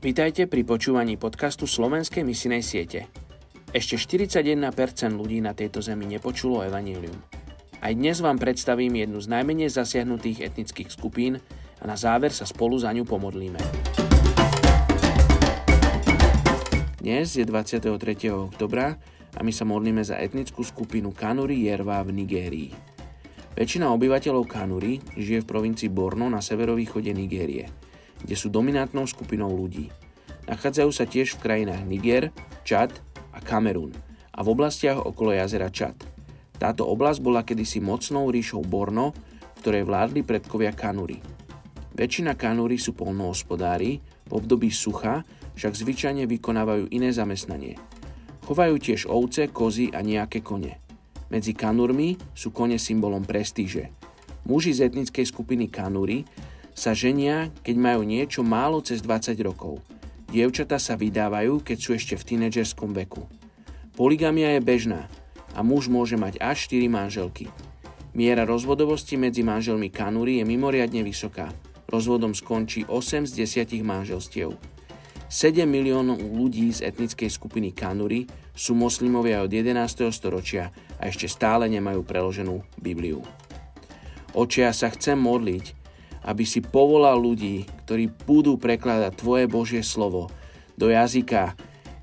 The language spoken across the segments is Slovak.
Vítajte pri počúvaní podcastu Slovenskej misinej siete. Ešte 41% ľudí na tejto zemi nepočulo evanílium. Aj dnes vám predstavím jednu z najmenej zasiahnutých etnických skupín a na záver sa spolu za ňu pomodlíme. Dnes je 23. oktobra a my sa modlíme za etnickú skupinu Kanuri Jerva v Nigérii. Väčšina obyvateľov Kanuri žije v provincii Borno na severovýchode Nigérie, kde sú dominantnou skupinou ľudí. Nachádzajú sa tiež v krajinách Niger, Čad a Kamerún a v oblastiach okolo jazera Čad. Táto oblasť bola kedysi mocnou ríšou Borno, ktoré vládli predkovia Kanuri. Väčšina Kanuri sú polnohospodári, v období sucha však zvyčajne vykonávajú iné zamestnanie. Chovajú tiež ovce, kozy a nejaké kone. Medzi kanurmi sú kone symbolom prestíže. Muži z etnickej skupiny kanúry sa ženia, keď majú niečo málo cez 20 rokov. Dievčata sa vydávajú, keď sú ešte v tínedžerskom veku. Poligamia je bežná a muž môže mať až 4 manželky. Miera rozvodovosti medzi manželmi kanúry je mimoriadne vysoká. Rozvodom skončí 8 z 10 manželstiev. 7 miliónov ľudí z etnickej skupiny Kanuri sú moslimovia od 11. storočia a ešte stále nemajú preloženú Bibliu. Oče, ja sa chcem modliť, aby si povolal ľudí, ktorí budú prekladať Tvoje Božie slovo do jazyka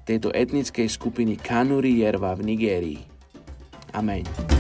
tejto etnickej skupiny Kanuri Jerva v Nigérii. Amen.